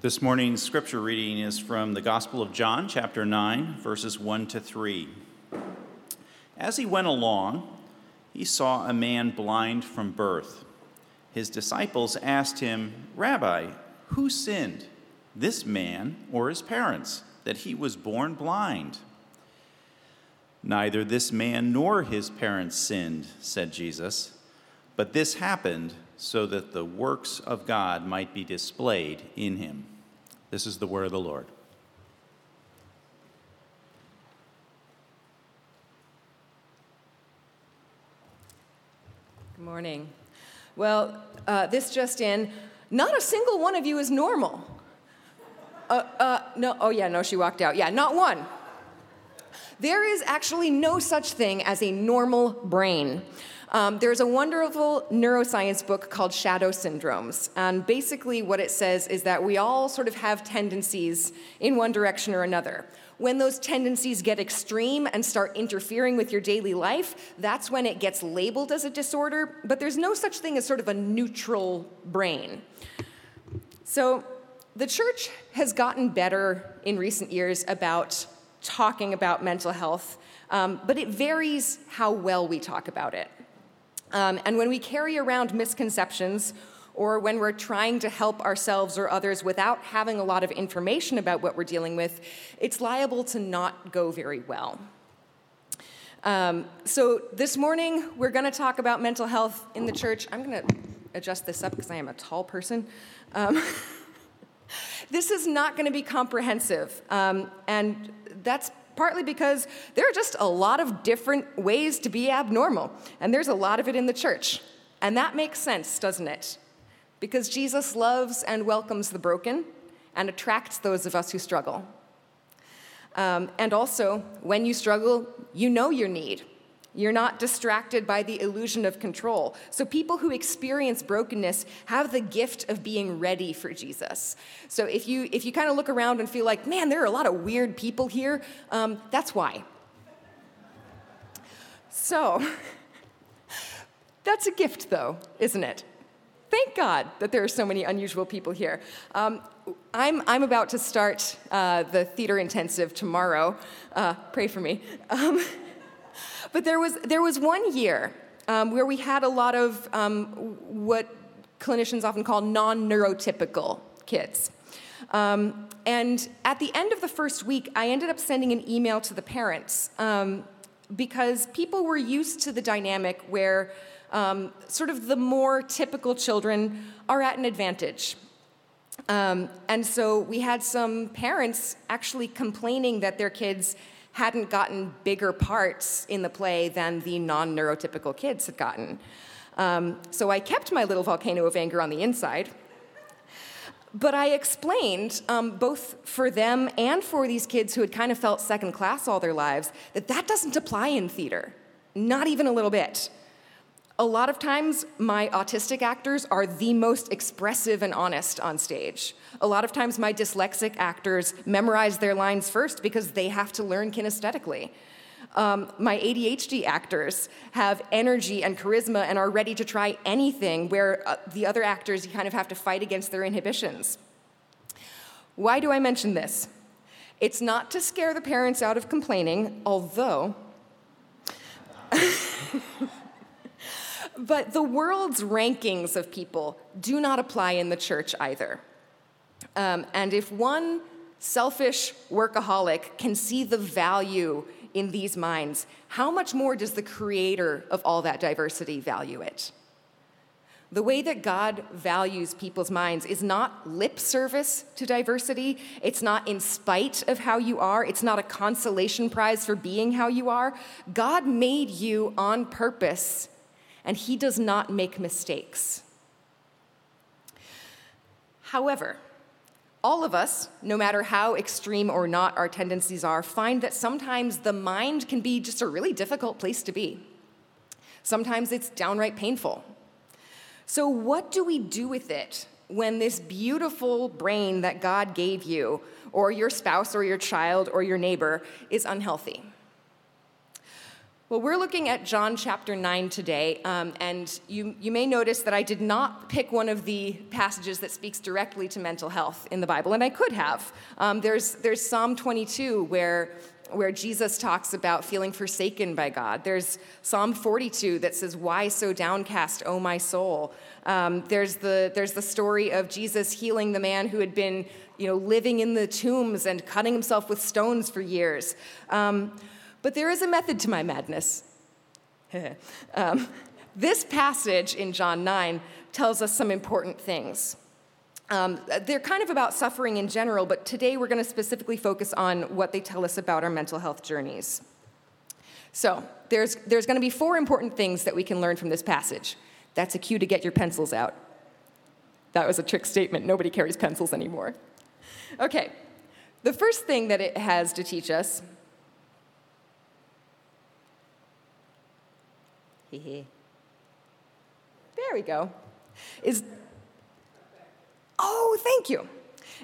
This morning's scripture reading is from the Gospel of John, chapter 9, verses 1 to 3. As he went along, he saw a man blind from birth. His disciples asked him, Rabbi, who sinned, this man or his parents, that he was born blind? Neither this man nor his parents sinned, said Jesus, but this happened so that the works of God might be displayed in him. This is the word of the Lord. Good morning. Well, uh, this just in, not a single one of you is normal. Uh, uh, no, oh yeah, no, she walked out. Yeah, not one. There is actually no such thing as a normal brain. Um, there's a wonderful neuroscience book called Shadow Syndromes. And basically, what it says is that we all sort of have tendencies in one direction or another. When those tendencies get extreme and start interfering with your daily life, that's when it gets labeled as a disorder. But there's no such thing as sort of a neutral brain. So, the church has gotten better in recent years about talking about mental health, um, but it varies how well we talk about it. Um, and when we carry around misconceptions, or when we're trying to help ourselves or others without having a lot of information about what we're dealing with, it's liable to not go very well. Um, so, this morning, we're going to talk about mental health in the church. I'm going to adjust this up because I am a tall person. Um, this is not going to be comprehensive, um, and that's partly because there are just a lot of different ways to be abnormal, and there's a lot of it in the church. And that makes sense, doesn't it? Because Jesus loves and welcomes the broken and attracts those of us who struggle. Um, and also, when you struggle, you know your need. You're not distracted by the illusion of control. So, people who experience brokenness have the gift of being ready for Jesus. So, if you, if you kind of look around and feel like, man, there are a lot of weird people here, um, that's why. So, that's a gift, though, isn't it? Thank God that there are so many unusual people here. Um, I'm, I'm about to start uh, the theater intensive tomorrow. Uh, pray for me. Um, but there was, there was one year um, where we had a lot of um, what clinicians often call non neurotypical kids. Um, and at the end of the first week, I ended up sending an email to the parents um, because people were used to the dynamic where um, sort of the more typical children are at an advantage. Um, and so we had some parents actually complaining that their kids hadn't gotten bigger parts in the play than the non neurotypical kids had gotten. Um, so I kept my little volcano of anger on the inside. But I explained, um, both for them and for these kids who had kind of felt second class all their lives, that that doesn't apply in theater, not even a little bit. A lot of times, my autistic actors are the most expressive and honest on stage. A lot of times, my dyslexic actors memorize their lines first because they have to learn kinesthetically. Um, my ADHD actors have energy and charisma and are ready to try anything, where uh, the other actors, you kind of have to fight against their inhibitions. Why do I mention this? It's not to scare the parents out of complaining, although. But the world's rankings of people do not apply in the church either. Um, and if one selfish workaholic can see the value in these minds, how much more does the creator of all that diversity value it? The way that God values people's minds is not lip service to diversity. It's not in spite of how you are. It's not a consolation prize for being how you are. God made you on purpose and he does not make mistakes. However, all of us, no matter how extreme or not our tendencies are, find that sometimes the mind can be just a really difficult place to be. Sometimes it's downright painful. So, what do we do with it when this beautiful brain that God gave you, or your spouse, or your child, or your neighbor, is unhealthy? Well, we're looking at John chapter 9 today, um, and you, you may notice that I did not pick one of the passages that speaks directly to mental health in the Bible, and I could have. Um, there's, there's Psalm 22 where, where Jesus talks about feeling forsaken by God. There's Psalm 42 that says, Why so downcast, O my soul? Um, there's, the, there's the story of Jesus healing the man who had been you know, living in the tombs and cutting himself with stones for years. Um, but there is a method to my madness. um, this passage in John 9 tells us some important things. Um, they're kind of about suffering in general, but today we're going to specifically focus on what they tell us about our mental health journeys. So, there's, there's going to be four important things that we can learn from this passage. That's a cue to get your pencils out. That was a trick statement. Nobody carries pencils anymore. Okay, the first thing that it has to teach us there we go. Is, oh, thank you.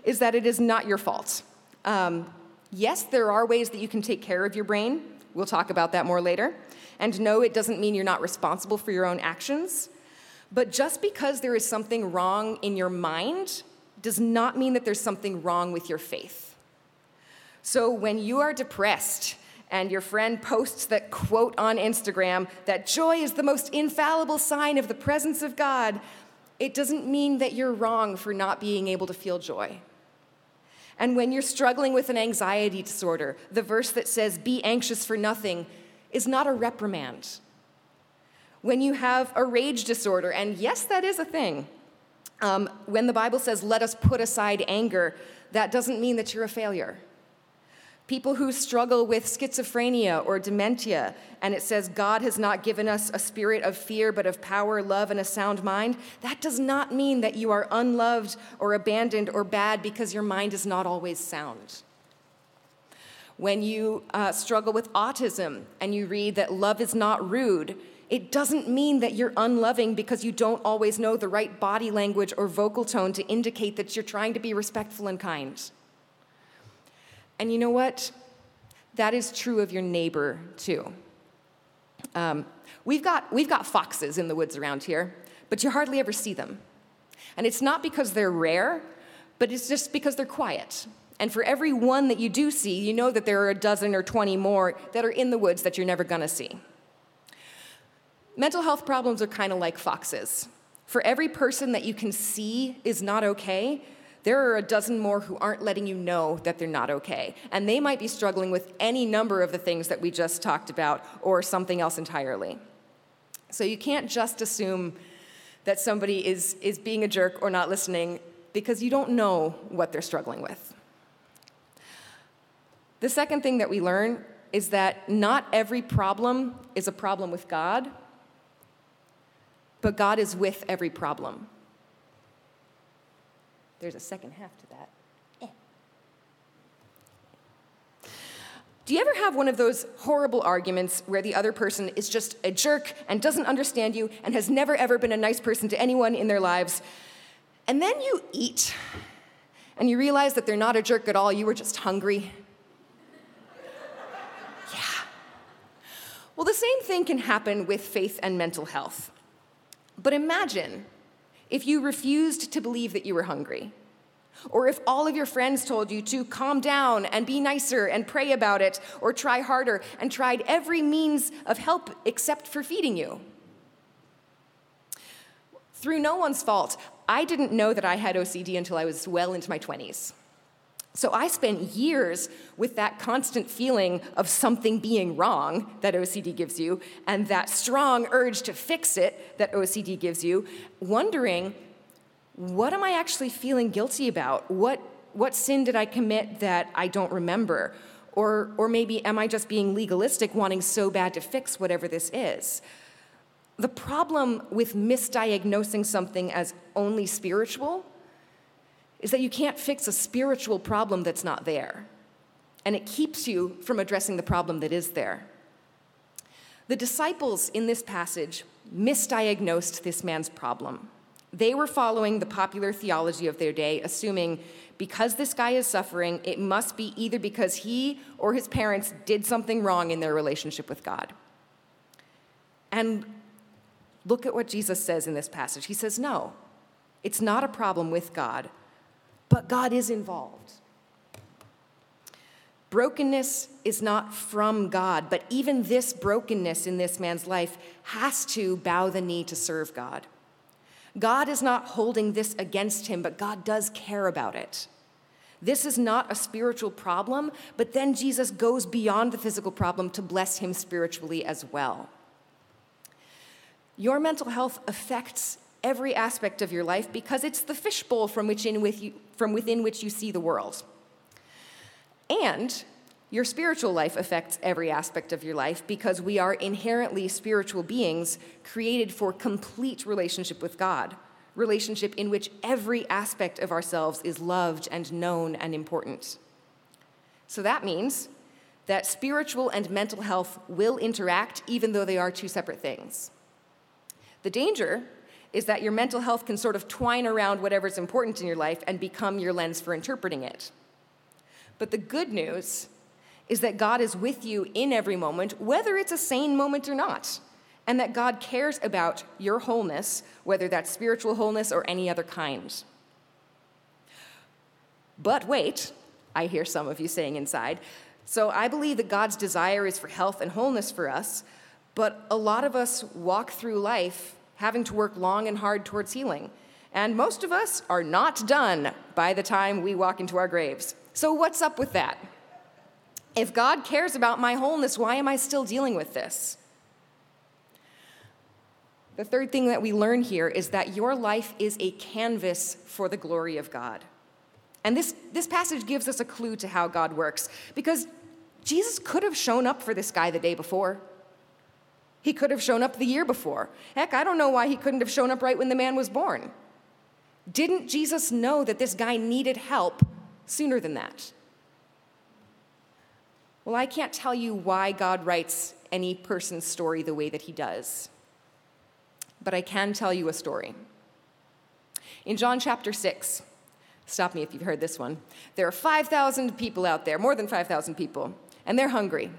Is that it is not your fault. Um, yes, there are ways that you can take care of your brain. We'll talk about that more later. And no, it doesn't mean you're not responsible for your own actions. But just because there is something wrong in your mind does not mean that there's something wrong with your faith. So when you are depressed and your friend posts that quote on Instagram that joy is the most infallible sign of the presence of God, it doesn't mean that you're wrong for not being able to feel joy. And when you're struggling with an anxiety disorder, the verse that says, be anxious for nothing, is not a reprimand. When you have a rage disorder, and yes, that is a thing, um, when the Bible says, let us put aside anger, that doesn't mean that you're a failure people who struggle with schizophrenia or dementia, and it says, God has not given us a spirit of fear, but of power, love, and a sound mind, that does not mean that you are unloved or abandoned or bad because your mind is not always sound. When you uh, struggle with autism and you read that love is not rude, it doesn't mean that you're unloving because you don't always know the right body language or vocal tone to indicate that you're trying to be respectful and kind. And you know what? That is true of your neighbor, too. Um, we've, got, we've got foxes in the woods around here, but you hardly ever see them. And it's not because they're rare, but it's just because they're quiet. And for every one that you do see, you know that there are a dozen or 20 more that are in the woods that you're never gonna see. Mental health problems are kind of like foxes. For every person that you can see is not okay, there are a dozen more who aren't letting you know that they're not okay. And they might be struggling with any number of the things that we just talked about or something else entirely. So you can't just assume that somebody is, is being a jerk or not listening because you don't know what they're struggling with. The second thing that we learn is that not every problem is a problem with God, but God is with every problem. There's a second half to that. Eh. Do you ever have one of those horrible arguments where the other person is just a jerk and doesn't understand you and has never ever been a nice person to anyone in their lives? And then you eat and you realize that they're not a jerk at all, you were just hungry. yeah. Well, the same thing can happen with faith and mental health. But imagine if you refused to believe that you were hungry, or if all of your friends told you to calm down and be nicer and pray about it, or try harder and tried every means of help except for feeding you. Through no one's fault, I didn't know that I had OCD until I was well into my 20s. So I spent years with that constant feeling of something being wrong that OCD gives you, and that strong urge to fix it that OCD gives you, wondering, what am I actually feeling guilty about? What, what sin did I commit that I don't remember? Or, or maybe am I just being legalistic, wanting so bad to fix whatever this is? The problem with misdiagnosing something as only spiritual is that you can't fix a spiritual problem that's not there. And it keeps you from addressing the problem that is there. The disciples in this passage misdiagnosed this man's problem. They were following the popular theology of their day, assuming because this guy is suffering, it must be either because he or his parents did something wrong in their relationship with God. And look at what Jesus says in this passage. He says, No, it's not a problem with God, but God is involved. Brokenness is not from God, but even this brokenness in this man's life has to bow the knee to serve God. God is not holding this against him, but God does care about it. This is not a spiritual problem, but then Jesus goes beyond the physical problem to bless him spiritually as well. Your mental health affects every aspect of your life because it's the fishbowl from, which in with you, from within which you see the world. And your spiritual life affects every aspect of your life because we are inherently spiritual beings created for complete relationship with God relationship in which every aspect of ourselves is loved and known and important. So that means that spiritual and mental health will interact even though they are two separate things. The danger is that your mental health can sort of twine around whatever's important in your life and become your lens for interpreting it. But the good news is that God is with you in every moment, whether it's a sane moment or not and that God cares about your wholeness, whether that's spiritual wholeness or any other kind. But wait, I hear some of you saying inside. So I believe that God's desire is for health and wholeness for us, but a lot of us walk through life having to work long and hard towards healing. And most of us are not done by the time we walk into our graves. So, what's up with that? If God cares about my wholeness, why am I still dealing with this? The third thing that we learn here is that your life is a canvas for the glory of God. And this, this passage gives us a clue to how God works because Jesus could have shown up for this guy the day before. He could have shown up the year before. Heck, I don't know why he couldn't have shown up right when the man was born. Didn't Jesus know that this guy needed help sooner than that? Well, I can't tell you why God writes any person's story the way that he does but I can tell you a story. In John chapter 6, stop me if you've heard this one, there are 5,000 people out there, more than 5,000 people, and they're hungry.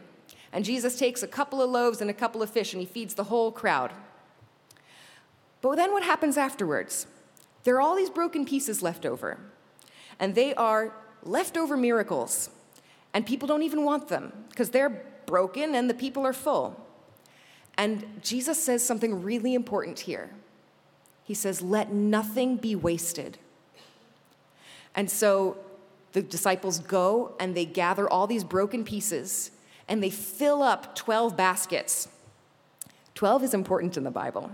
And Jesus takes a couple of loaves and a couple of fish and he feeds the whole crowd. But then what happens afterwards? There are all these broken pieces left over, and they are leftover miracles. And people don't even want them because they're broken and the people are full. And Jesus says something really important here. He says, Let nothing be wasted. And so the disciples go and they gather all these broken pieces and they fill up 12 baskets. 12 is important in the Bible.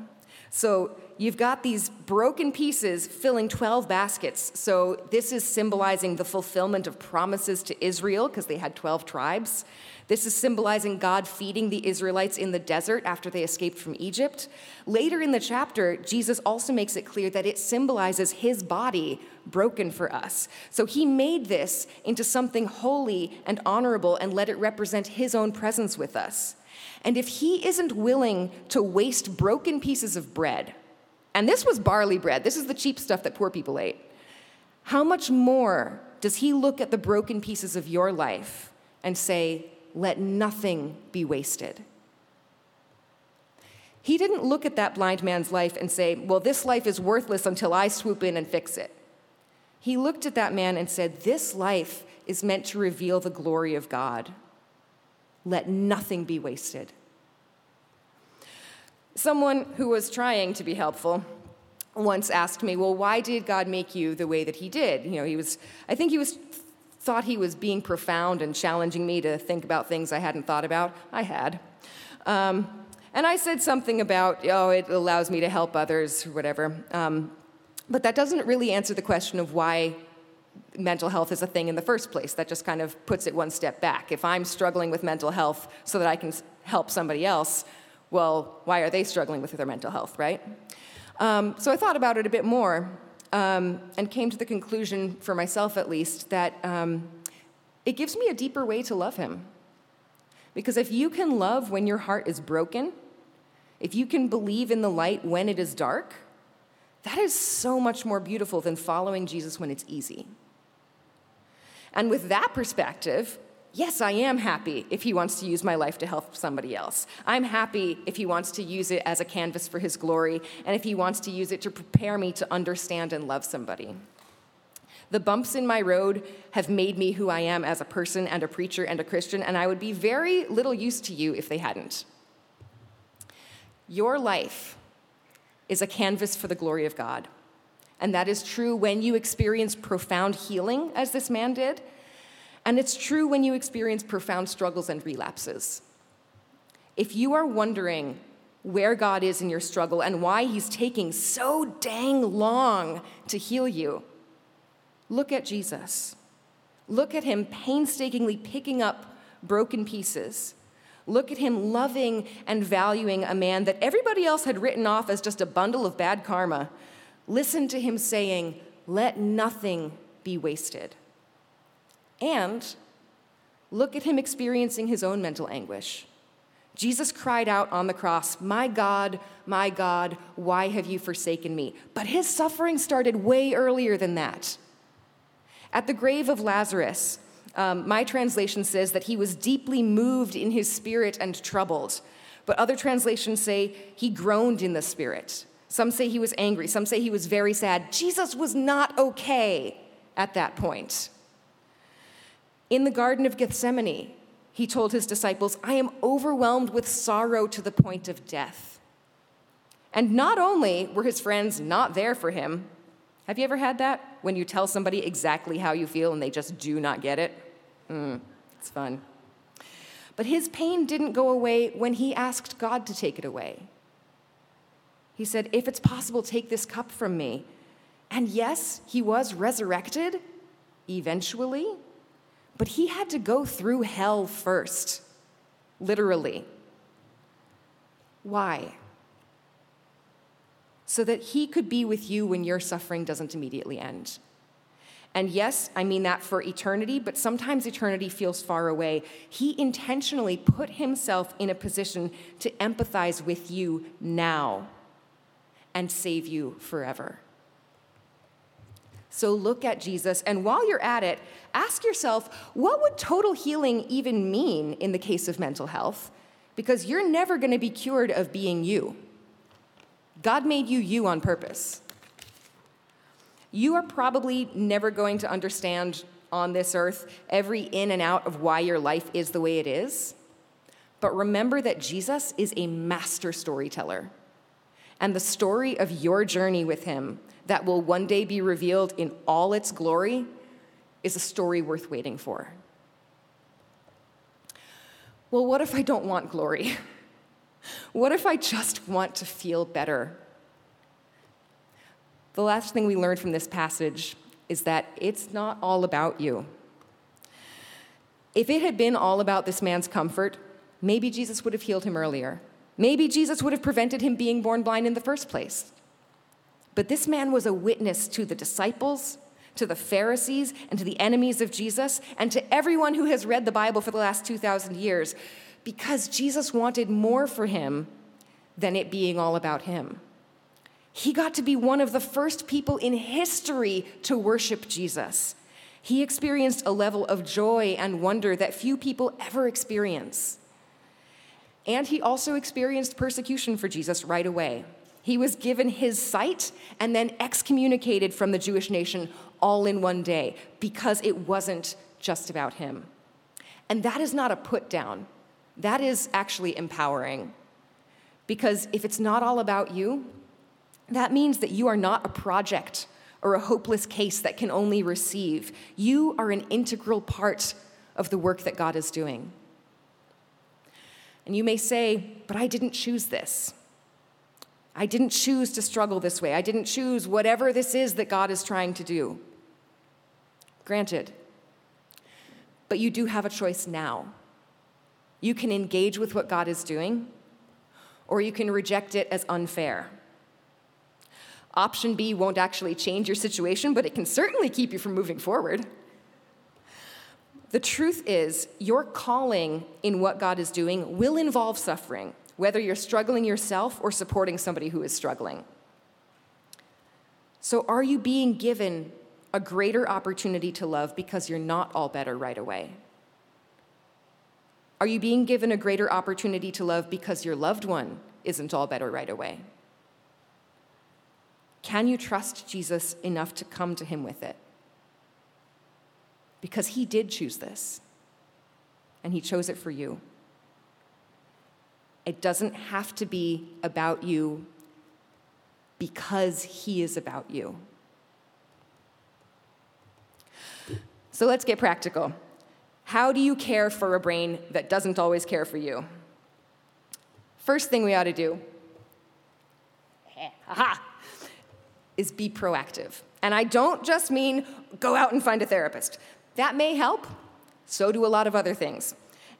So you've got these broken pieces filling 12 baskets. So this is symbolizing the fulfillment of promises to Israel because they had 12 tribes. This is symbolizing God feeding the Israelites in the desert after they escaped from Egypt. Later in the chapter, Jesus also makes it clear that it symbolizes his body broken for us. So he made this into something holy and honorable and let it represent his own presence with us. And if he isn't willing to waste broken pieces of bread, and this was barley bread, this is the cheap stuff that poor people ate, how much more does he look at the broken pieces of your life and say, let nothing be wasted. He didn't look at that blind man's life and say, Well, this life is worthless until I swoop in and fix it. He looked at that man and said, This life is meant to reveal the glory of God. Let nothing be wasted. Someone who was trying to be helpful once asked me, Well, why did God make you the way that He did? You know, he was, I think he was thought he was being profound and challenging me to think about things I hadn't thought about. I had. Um, and I said something about, oh, it allows me to help others or whatever. Um, but that doesn't really answer the question of why mental health is a thing in the first place. That just kind of puts it one step back. If I'm struggling with mental health so that I can help somebody else, well, why are they struggling with their mental health, right? Um, so I thought about it a bit more um, and came to the conclusion, for myself at least, that um, it gives me a deeper way to love him. Because if you can love when your heart is broken, if you can believe in the light when it is dark, that is so much more beautiful than following Jesus when it's easy. And with that perspective, Yes, I am happy if he wants to use my life to help somebody else. I'm happy if he wants to use it as a canvas for his glory and if he wants to use it to prepare me to understand and love somebody. The bumps in my road have made me who I am as a person and a preacher and a Christian, and I would be very little use to you if they hadn't. Your life is a canvas for the glory of God. And that is true when you experience profound healing, as this man did and it's true when you experience profound struggles and relapses. If you are wondering where God is in your struggle and why He's taking so dang long to heal you, look at Jesus. Look at Him painstakingly picking up broken pieces. Look at Him loving and valuing a man that everybody else had written off as just a bundle of bad karma. Listen to Him saying, Let nothing be wasted. And look at him experiencing his own mental anguish. Jesus cried out on the cross, My God, my God, why have you forsaken me? But his suffering started way earlier than that. At the grave of Lazarus, um, my translation says that he was deeply moved in his spirit and troubled. But other translations say he groaned in the spirit. Some say he was angry. Some say he was very sad. Jesus was not okay at that point. In the Garden of Gethsemane, he told his disciples, I am overwhelmed with sorrow to the point of death. And not only were his friends not there for him, have you ever had that? When you tell somebody exactly how you feel and they just do not get it? Mm, it's fun. But his pain didn't go away when he asked God to take it away. He said, If it's possible, take this cup from me. And yes, he was resurrected eventually, but he had to go through hell first, literally. Why? So that he could be with you when your suffering doesn't immediately end. And yes, I mean that for eternity, but sometimes eternity feels far away. He intentionally put himself in a position to empathize with you now and save you forever. So look at Jesus, and while you're at it, ask yourself what would total healing even mean in the case of mental health? Because you're never going to be cured of being you. God made you you on purpose. You are probably never going to understand on this earth every in and out of why your life is the way it is. But remember that Jesus is a master storyteller. And the story of your journey with him that will one day be revealed in all its glory is a story worth waiting for. Well, what if I don't want glory? What if I just want to feel better? The last thing we learned from this passage is that it's not all about you. If it had been all about this man's comfort, maybe Jesus would have healed him earlier. Maybe Jesus would have prevented him being born blind in the first place. But this man was a witness to the disciples, to the Pharisees, and to the enemies of Jesus, and to everyone who has read the Bible for the last 2,000 years, because Jesus wanted more for him than it being all about him. He got to be one of the first people in history to worship Jesus. He experienced a level of joy and wonder that few people ever experience. And he also experienced persecution for Jesus right away. He was given his sight and then excommunicated from the Jewish nation all in one day because it wasn't just about him. And that is not a put down, that is actually empowering. Because if it's not all about you, that means that you are not a project or a hopeless case that can only receive. You are an integral part of the work that God is doing. And you may say, but I didn't choose this. I didn't choose to struggle this way. I didn't choose whatever this is that God is trying to do. Granted. But you do have a choice now. You can engage with what God is doing, or you can reject it as unfair. Option B won't actually change your situation, but it can certainly keep you from moving forward. The truth is, your calling in what God is doing will involve suffering whether you're struggling yourself or supporting somebody who is struggling. So, are you being given a greater opportunity to love because you're not all better right away? Are you being given a greater opportunity to love because your loved one isn't all better right away? Can you trust Jesus enough to come to him with it? Because he did choose this, and he chose it for you. It doesn't have to be about you because he is about you. So let's get practical. How do you care for a brain that doesn't always care for you? First thing we ought to do aha, is be proactive. And I don't just mean go out and find a therapist. That may help, so do a lot of other things.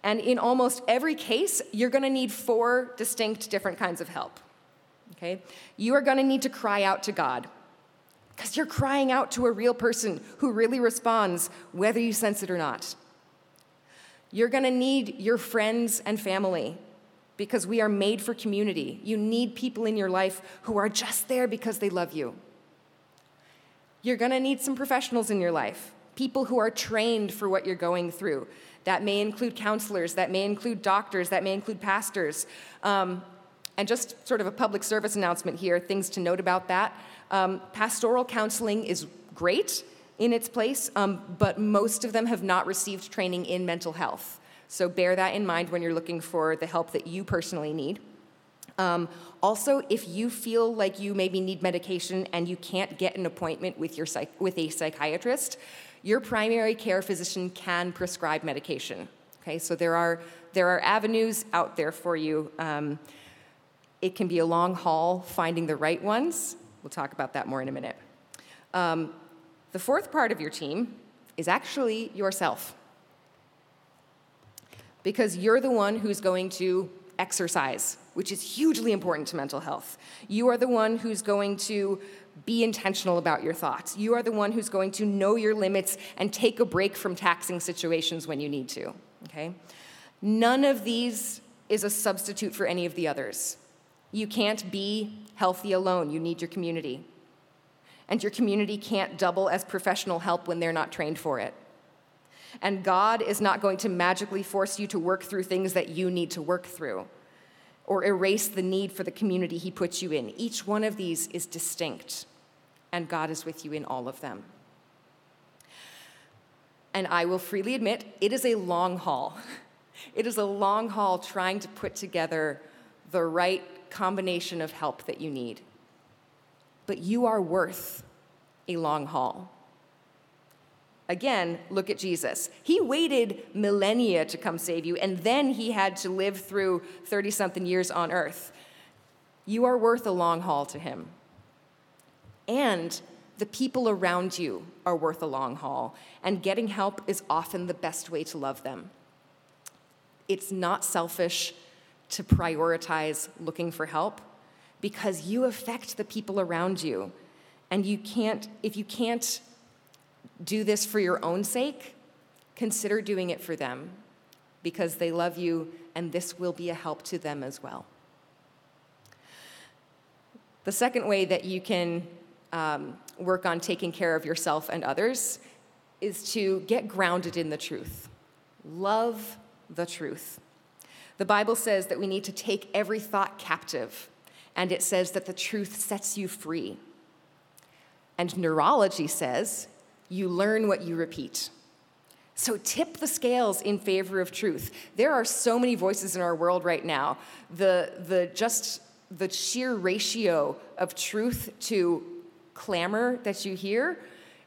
And in almost every case, you're gonna need four distinct different kinds of help. Okay? You are gonna need to cry out to God because you're crying out to a real person who really responds, whether you sense it or not. You're gonna need your friends and family because we are made for community. You need people in your life who are just there because they love you. You're gonna need some professionals in your life, people who are trained for what you're going through. That may include counselors, that may include doctors, that may include pastors. Um, and just sort of a public service announcement here, things to note about that. Um, pastoral counseling is great in its place, um, but most of them have not received training in mental health. So bear that in mind when you're looking for the help that you personally need. Um, also, if you feel like you maybe need medication and you can't get an appointment with, your psych- with a psychiatrist, your primary care physician can prescribe medication. Okay, so there are, there are avenues out there for you. Um, it can be a long haul finding the right ones. We'll talk about that more in a minute. Um, the fourth part of your team is actually yourself because you're the one who's going to exercise, which is hugely important to mental health. You are the one who's going to be intentional about your thoughts. You are the one who's going to know your limits and take a break from taxing situations when you need to, okay? None of these is a substitute for any of the others. You can't be healthy alone, you need your community. And your community can't double as professional help when they're not trained for it. And God is not going to magically force you to work through things that you need to work through or erase the need for the community He puts you in. Each one of these is distinct, and God is with you in all of them. And I will freely admit, it is a long haul. It is a long haul trying to put together the right combination of help that you need. But you are worth a long haul. Again, look at Jesus. He waited millennia to come save you, and then he had to live through 30 something years on earth. You are worth a long haul to him. And the people around you are worth a long haul, and getting help is often the best way to love them. It's not selfish to prioritize looking for help because you affect the people around you. And you can't, if you can't do this for your own sake, consider doing it for them because they love you and this will be a help to them as well. The second way that you can um, work on taking care of yourself and others is to get grounded in the truth. Love the truth. The Bible says that we need to take every thought captive, and it says that the truth sets you free. And neurology says you learn what you repeat. So tip the scales in favor of truth. There are so many voices in our world right now. The, the just the sheer ratio of truth to clamor that you hear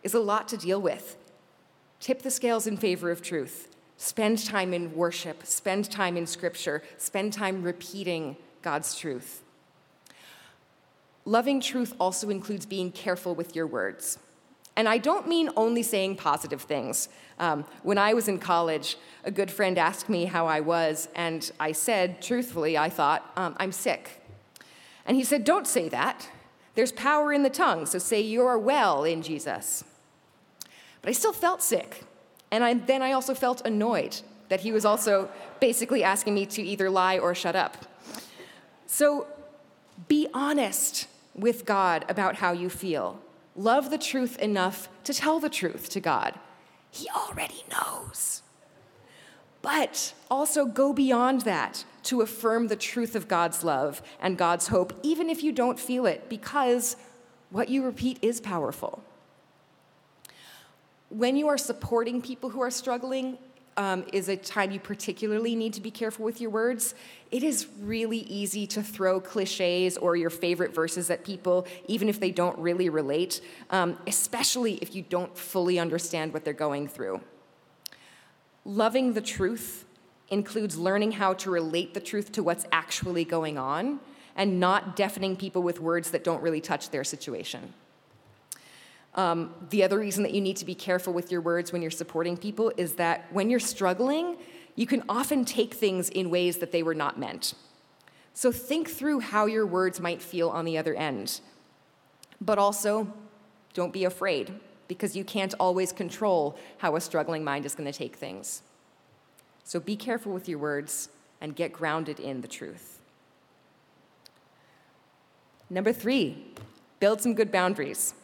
is a lot to deal with. Tip the scales in favor of truth. Spend time in worship, spend time in scripture, spend time repeating God's truth. Loving truth also includes being careful with your words. And I don't mean only saying positive things. Um, when I was in college, a good friend asked me how I was, and I said, truthfully, I thought, um, I'm sick. And he said, Don't say that. There's power in the tongue, so say you're well in Jesus. But I still felt sick. And I, then I also felt annoyed that he was also basically asking me to either lie or shut up. So be honest with God about how you feel love the truth enough to tell the truth to God. He already knows. but also go beyond that to affirm the truth of God's love and God's hope, even if you don't feel it, because what you repeat is powerful. When you are supporting people who are struggling, um, is a time you particularly need to be careful with your words. It is really easy to throw cliches or your favorite verses at people, even if they don't really relate, um, especially if you don't fully understand what they're going through. Loving the truth includes learning how to relate the truth to what's actually going on and not deafening people with words that don't really touch their situation. Um, the other reason that you need to be careful with your words when you're supporting people is that when you're struggling, you can often take things in ways that they were not meant. So think through how your words might feel on the other end. But also, don't be afraid, because you can't always control how a struggling mind is going to take things. So be careful with your words and get grounded in the truth. Number three, build some good boundaries.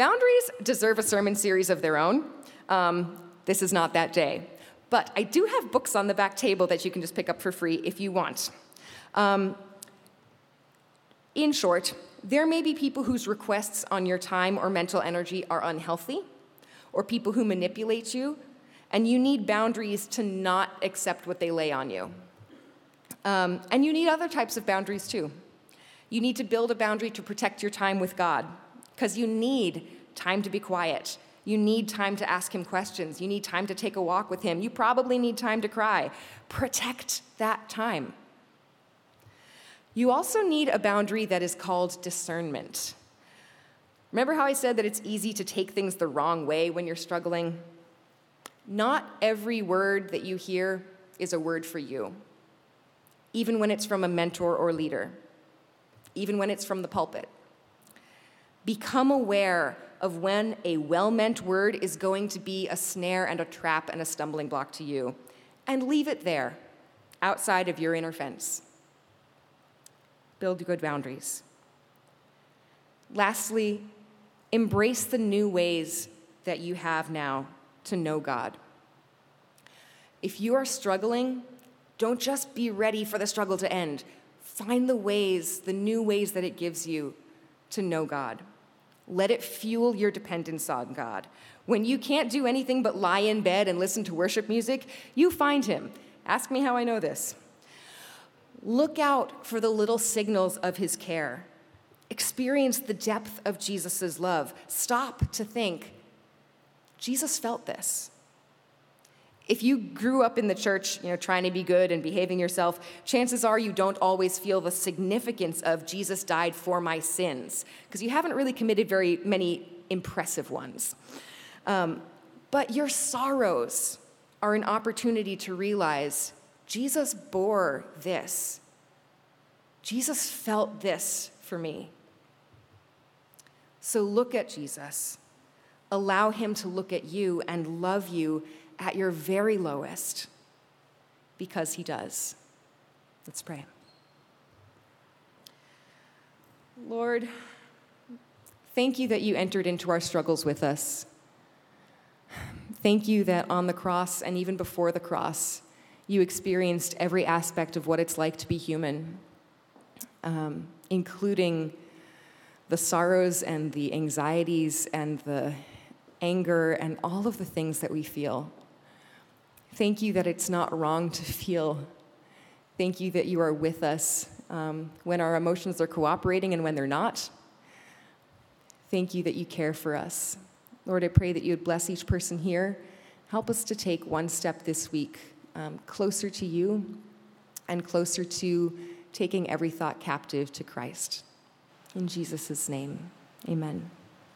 Boundaries deserve a sermon series of their own. Um, this is not that day. But I do have books on the back table that you can just pick up for free if you want. Um, in short, there may be people whose requests on your time or mental energy are unhealthy, or people who manipulate you, and you need boundaries to not accept what they lay on you. Um, and you need other types of boundaries too. You need to build a boundary to protect your time with God because you need time to be quiet. You need time to ask him questions. You need time to take a walk with him. You probably need time to cry. Protect that time. You also need a boundary that is called discernment. Remember how I said that it's easy to take things the wrong way when you're struggling? Not every word that you hear is a word for you, even when it's from a mentor or leader, even when it's from the pulpit. Become aware of when a well meant word is going to be a snare and a trap and a stumbling block to you, and leave it there, outside of your inner fence. Build good boundaries. Lastly, embrace the new ways that you have now to know God. If you are struggling, don't just be ready for the struggle to end. Find the ways, the new ways that it gives you to know God. Let it fuel your dependence on God. When you can't do anything but lie in bed and listen to worship music, you find Him. Ask me how I know this. Look out for the little signals of His care. Experience the depth of Jesus' love. Stop to think, Jesus felt this if you grew up in the church, you know, trying to be good and behaving yourself, chances are you don't always feel the significance of Jesus died for my sins, because you haven't really committed very many impressive ones. Um, but your sorrows are an opportunity to realize Jesus bore this. Jesus felt this for me. So look at Jesus. Allow him to look at you and love you at your very lowest because He does. Let's pray. Lord, thank you that you entered into our struggles with us. Thank you that on the cross and even before the cross, you experienced every aspect of what it's like to be human, um, including the sorrows and the anxieties and the anger and all of the things that we feel. Thank you that it's not wrong to feel. Thank you that you are with us um, when our emotions are cooperating and when they're not. Thank you that you care for us. Lord, I pray that you would bless each person here. Help us to take one step this week um, closer to you and closer to taking every thought captive to Christ. In Jesus' name, amen.